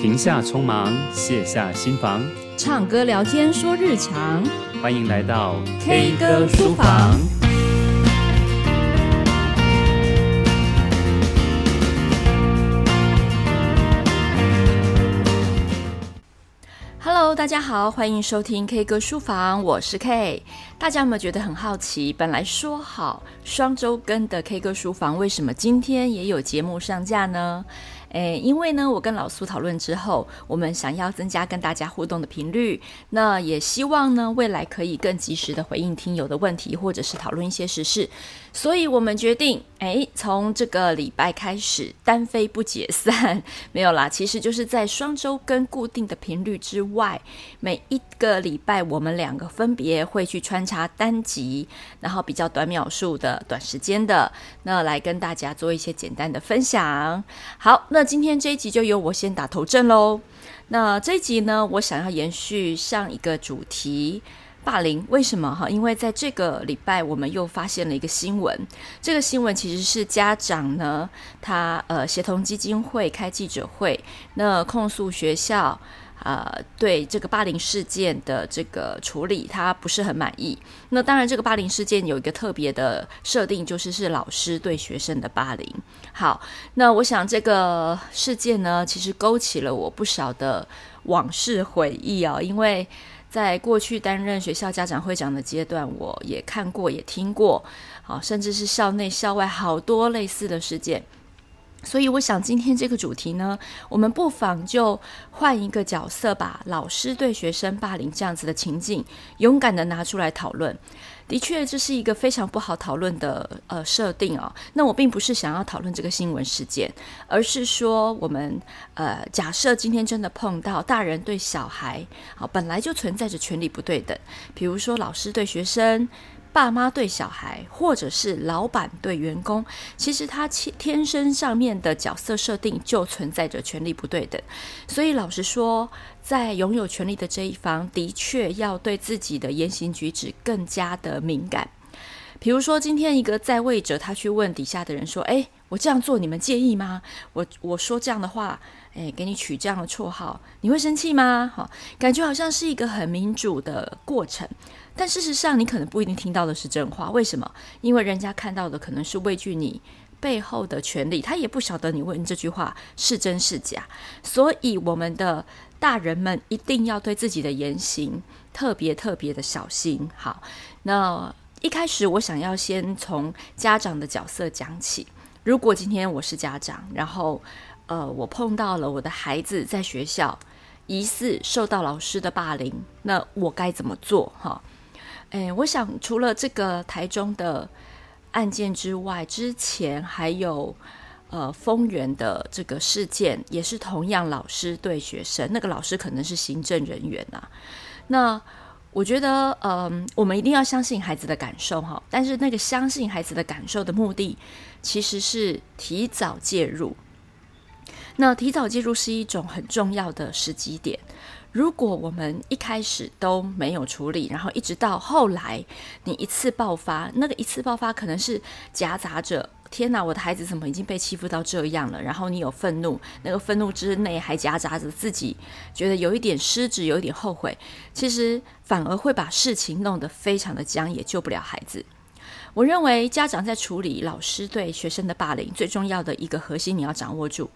停下匆忙，卸下心防，唱歌聊天说日常。欢迎来到 K 歌书房。Hello，大家好，欢迎收听 K 歌书房，我是 K。大家有没有觉得很好奇？本来说好双周更的 K 歌书房，为什么今天也有节目上架呢？诶，因为呢，我跟老苏讨论之后，我们想要增加跟大家互动的频率，那也希望呢，未来可以更及时的回应听友的问题，或者是讨论一些时事，所以我们决定，诶，从这个礼拜开始单飞不解散，没有啦，其实就是在双周跟固定的频率之外，每一个礼拜我们两个分别会去穿插单集，然后比较短秒数的、短时间的，那来跟大家做一些简单的分享。好，那。那今天这一集就由我先打头阵喽。那这一集呢，我想要延续上一个主题，霸凌。为什么哈？因为在这个礼拜，我们又发现了一个新闻。这个新闻其实是家长呢，他呃协同基金会开记者会，那控诉学校。呃，对这个霸凌事件的这个处理，他不是很满意。那当然，这个霸凌事件有一个特别的设定，就是是老师对学生的霸凌。好，那我想这个事件呢，其实勾起了我不少的往事回忆啊。因为在过去担任学校家长会长的阶段，我也看过，也听过，好，甚至是校内校外好多类似的事件。所以，我想今天这个主题呢，我们不妨就换一个角色，把老师对学生霸凌这样子的情境，勇敢的拿出来讨论。的确，这是一个非常不好讨论的呃设定哦。那我并不是想要讨论这个新闻事件，而是说，我们呃假设今天真的碰到大人对小孩，好，本来就存在着权利不对等，比如说老师对学生。爸妈对小孩，或者是老板对员工，其实他天生上面的角色设定就存在着权力不对等。所以老实说，在拥有权力的这一方，的确要对自己的言行举止更加的敏感。比如说，今天一个在位者，他去问底下的人说：“诶，我这样做，你们介意吗？我我说这样的话，诶，给你取这样的绰号，你会生气吗？”哈，感觉好像是一个很民主的过程。但事实上，你可能不一定听到的是真话。为什么？因为人家看到的可能是畏惧你背后的权力，他也不晓得你问这句话是真是假。所以，我们的大人们一定要对自己的言行特别特别的小心。好，那一开始我想要先从家长的角色讲起。如果今天我是家长，然后呃，我碰到了我的孩子在学校疑似受到老师的霸凌，那我该怎么做？哈。诶，我想除了这个台中的案件之外，之前还有呃丰原的这个事件，也是同样老师对学生，那个老师可能是行政人员呐、啊。那我觉得，嗯、我们一定要相信孩子的感受哈。但是那个相信孩子的感受的目的，其实是提早介入。那提早介入是一种很重要的时机点。如果我们一开始都没有处理，然后一直到后来你一次爆发，那个一次爆发可能是夹杂着“天哪，我的孩子怎么已经被欺负到这样了”，然后你有愤怒，那个愤怒之内还夹杂着自己觉得有一点失职，有一点后悔，其实反而会把事情弄得非常的僵，也救不了孩子。我认为家长在处理老师对学生的霸凌，最重要的一个核心，你要掌握住。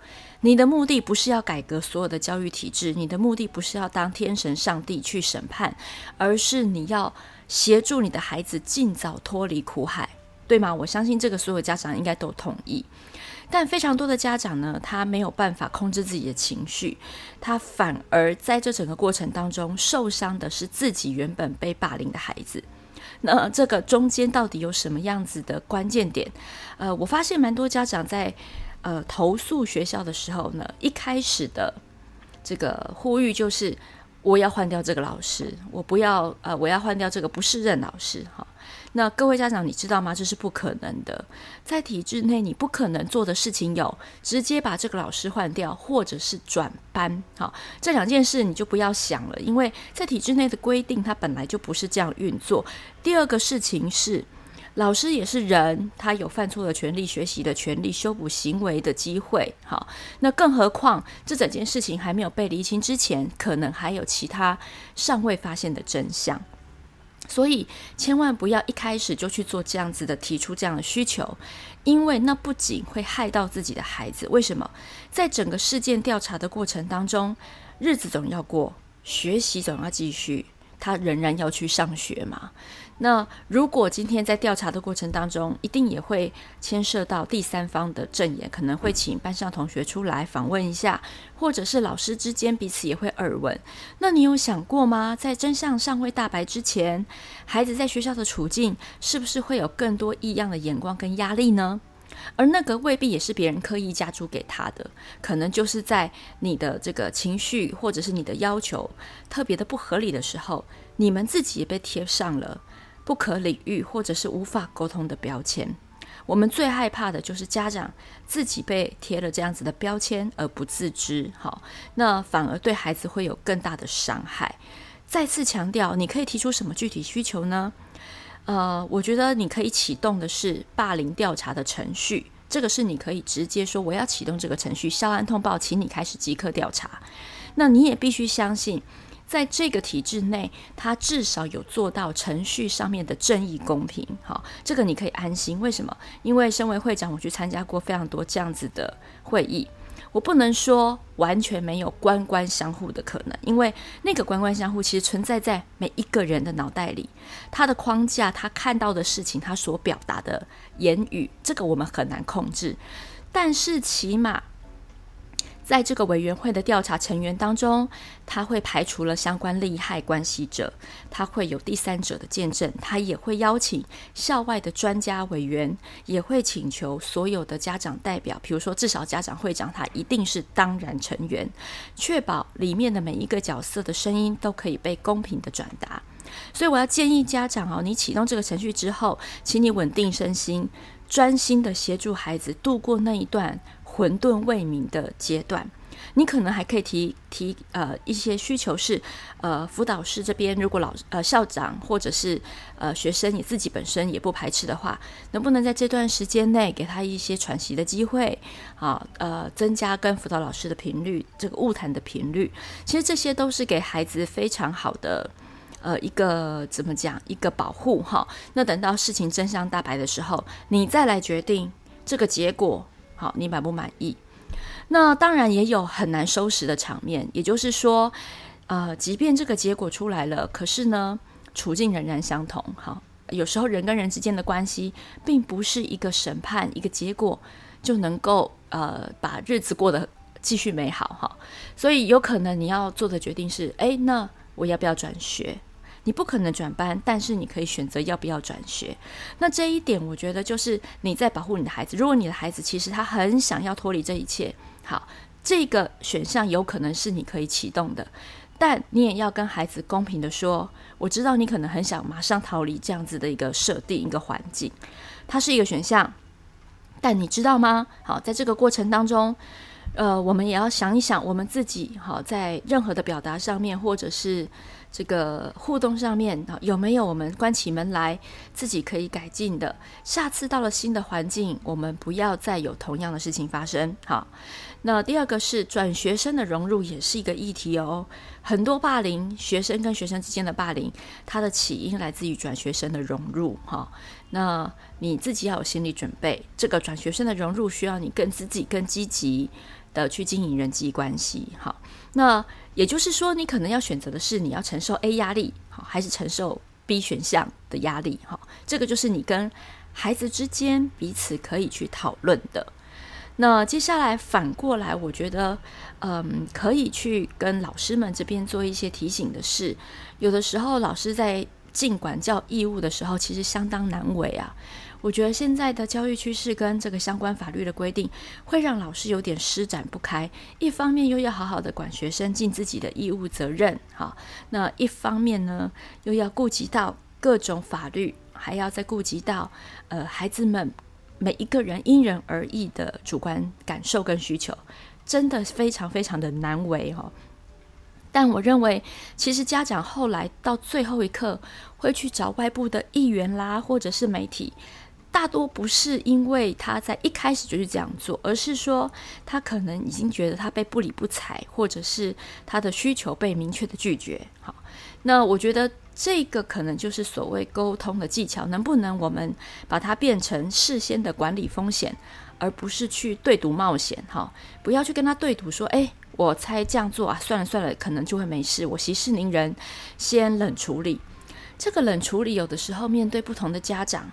你的目的不是要改革所有的教育体制，你的目的不是要当天神上帝去审判，而是你要协助你的孩子尽早脱离苦海，对吗？我相信这个所有家长应该都同意。但非常多的家长呢，他没有办法控制自己的情绪，他反而在这整个过程当中受伤的是自己原本被霸凌的孩子。那这个中间到底有什么样子的关键点？呃，我发现蛮多家长在呃投诉学校的时候呢，一开始的这个呼吁就是我要换掉这个老师，我不要呃，我要换掉这个不适任老师哈。那各位家长，你知道吗？这是不可能的。在体制内，你不可能做的事情有直接把这个老师换掉，或者是转班。好，这两件事你就不要想了，因为在体制内的规定，它本来就不是这样运作。第二个事情是，老师也是人，他有犯错的权利、学习的权利、修补行为的机会。好，那更何况这整件事情还没有被厘清之前，可能还有其他尚未发现的真相。所以，千万不要一开始就去做这样子的提出这样的需求，因为那不仅会害到自己的孩子。为什么？在整个事件调查的过程当中，日子总要过，学习总要继续，他仍然要去上学嘛。那如果今天在调查的过程当中，一定也会牵涉到第三方的证言，可能会请班上同学出来访问一下，或者是老师之间彼此也会耳闻。那你有想过吗？在真相尚未大白之前，孩子在学校的处境是不是会有更多异样的眼光跟压力呢？而那个未必也是别人刻意加诸给他的，可能就是在你的这个情绪或者是你的要求特别的不合理的时候，你们自己也被贴上了。不可理喻或者是无法沟通的标签，我们最害怕的就是家长自己被贴了这样子的标签而不自知，好，那反而对孩子会有更大的伤害。再次强调，你可以提出什么具体需求呢？呃，我觉得你可以启动的是霸凌调查的程序，这个是你可以直接说我要启动这个程序，校案通报，请你开始即刻调查。那你也必须相信。在这个体制内，他至少有做到程序上面的正义公平，好，这个你可以安心。为什么？因为身为会长，我去参加过非常多这样子的会议，我不能说完全没有官官相护的可能，因为那个官官相护其实存在在每一个人的脑袋里，他的框架，他看到的事情，他所表达的言语，这个我们很难控制，但是起码。在这个委员会的调查成员当中，他会排除了相关利害关系者，他会有第三者的见证，他也会邀请校外的专家委员，也会请求所有的家长代表，比如说至少家长会长，他一定是当然成员，确保里面的每一个角色的声音都可以被公平的转达。所以我要建议家长哦，你启动这个程序之后，请你稳定身心，专心的协助孩子度过那一段。混沌未明的阶段，你可能还可以提提呃一些需求是，呃辅导师这边如果老呃校长或者是呃学生你自己本身也不排斥的话，能不能在这段时间内给他一些喘息的机会啊？呃，增加跟辅导老师的频率，这个晤谈的频率，其实这些都是给孩子非常好的呃一个怎么讲一个保护哈。那等到事情真相大白的时候，你再来决定这个结果。好，你满不满意？那当然也有很难收拾的场面，也就是说，呃，即便这个结果出来了，可是呢，处境仍然相同。好，有时候人跟人之间的关系，并不是一个审判、一个结果就能够呃把日子过得继续美好哈。所以有可能你要做的决定是：诶，那我要不要转学？你不可能转班，但是你可以选择要不要转学。那这一点，我觉得就是你在保护你的孩子。如果你的孩子其实他很想要脱离这一切，好，这个选项有可能是你可以启动的，但你也要跟孩子公平的说，我知道你可能很想马上逃离这样子的一个设定、一个环境，它是一个选项，但你知道吗？好，在这个过程当中。呃，我们也要想一想，我们自己好在任何的表达上面，或者是这个互动上面啊，有没有我们关起门来自己可以改进的？下次到了新的环境，我们不要再有同样的事情发生。好，那第二个是转学生的融入，也是一个议题哦。很多霸凌，学生跟学生之间的霸凌，它的起因来自于转学生的融入。哈，那你自己要有心理准备，这个转学生的融入需要你更自己更积极。的去经营人际关系，好，那也就是说，你可能要选择的是你要承受 A 压力，好，还是承受 B 选项的压力，好，这个就是你跟孩子之间彼此可以去讨论的。那接下来反过来，我觉得，嗯，可以去跟老师们这边做一些提醒的是，有的时候老师在尽管教义务的时候，其实相当难为啊。我觉得现在的教育趋势跟这个相关法律的规定，会让老师有点施展不开。一方面又要好好的管学生，尽自己的义务责任，好，那一方面呢，又要顾及到各种法律，还要再顾及到呃孩子们每一个人因人而异的主观感受跟需求，真的非常非常的难为哦。但我认为，其实家长后来到最后一刻会去找外部的议员啦，或者是媒体，大多不是因为他在一开始就是这样做，而是说他可能已经觉得他被不理不睬，或者是他的需求被明确的拒绝。好，那我觉得这个可能就是所谓沟通的技巧，能不能我们把它变成事先的管理风险，而不是去对赌冒险？哈，不要去跟他对赌说，哎。我猜这样做啊，算了算了，可能就会没事。我息事宁人，先冷处理。这个冷处理有的时候面对不同的家长，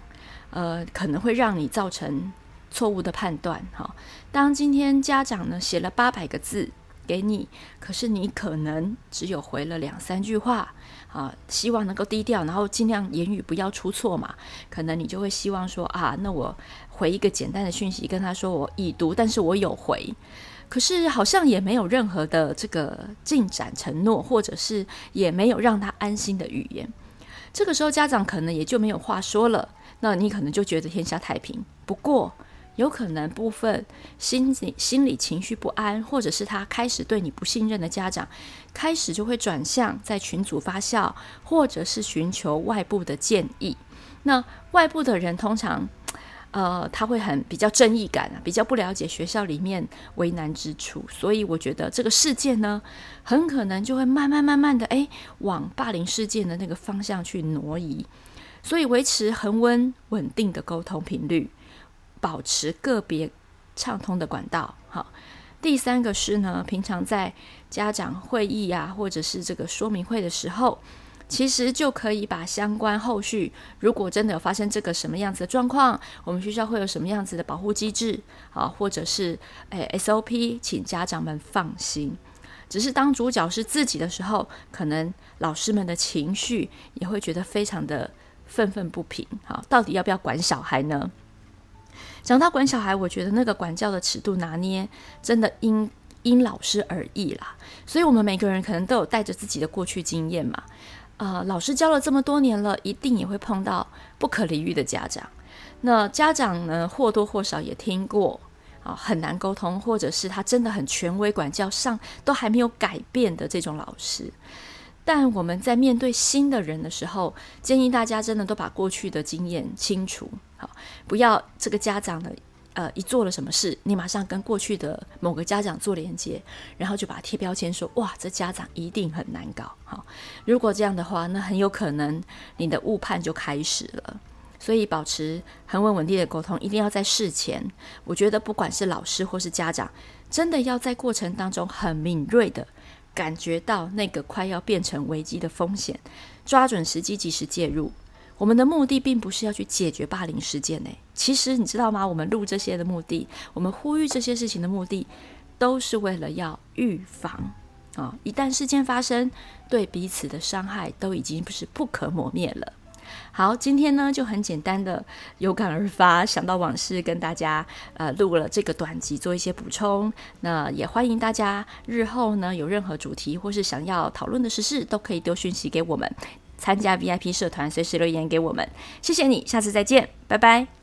呃，可能会让你造成错误的判断。哈，当今天家长呢写了八百个字给你，可是你可能只有回了两三句话，啊，希望能够低调，然后尽量言语不要出错嘛。可能你就会希望说啊，那我回一个简单的讯息跟他说我已读，但是我有回。可是好像也没有任何的这个进展承诺，或者是也没有让他安心的语言。这个时候家长可能也就没有话说了，那你可能就觉得天下太平。不过有可能部分心理心理情绪不安，或者是他开始对你不信任的家长，开始就会转向在群组发酵，或者是寻求外部的建议。那外部的人通常。呃，他会很比较正义感啊，比较不了解学校里面为难之处，所以我觉得这个事件呢，很可能就会慢慢慢慢的哎，往霸凌事件的那个方向去挪移。所以维持恒温稳定的沟通频率，保持个别畅通的管道。好，第三个是呢，平常在家长会议啊，或者是这个说明会的时候。其实就可以把相关后续，如果真的有发生这个什么样子的状况，我们学校会有什么样子的保护机制啊，或者是诶 SOP，请家长们放心。只是当主角是自己的时候，可能老师们的情绪也会觉得非常的愤愤不平。好，到底要不要管小孩呢？讲到管小孩，我觉得那个管教的尺度拿捏，真的因因老师而异啦。所以我们每个人可能都有带着自己的过去经验嘛。啊、老师教了这么多年了，一定也会碰到不可理喻的家长。那家长呢，或多或少也听过啊，很难沟通，或者是他真的很权威管教上都还没有改变的这种老师。但我们在面对新的人的时候，建议大家真的都把过去的经验清除，好，不要这个家长的。呃，一做了什么事，你马上跟过去的某个家长做连接，然后就把贴标签说，哇，这家长一定很难搞。好，如果这样的话，那很有可能你的误判就开始了。所以，保持恒稳稳定的沟通，一定要在事前。我觉得，不管是老师或是家长，真的要在过程当中很敏锐的感觉到那个快要变成危机的风险，抓准时机及时介入。我们的目的并不是要去解决霸凌事件呢。其实你知道吗？我们录这些的目的，我们呼吁这些事情的目的，都是为了要预防啊、一旦事件发生，对彼此的伤害都已经不是不可磨灭了。好，今天呢就很简单的有感而发，想到往事，跟大家呃录了这个短集做一些补充。那也欢迎大家日后呢有任何主题或是想要讨论的时事，都可以丢讯息给我们。参加 VIP 社团，随时留言给我们，谢谢你，下次再见，拜拜。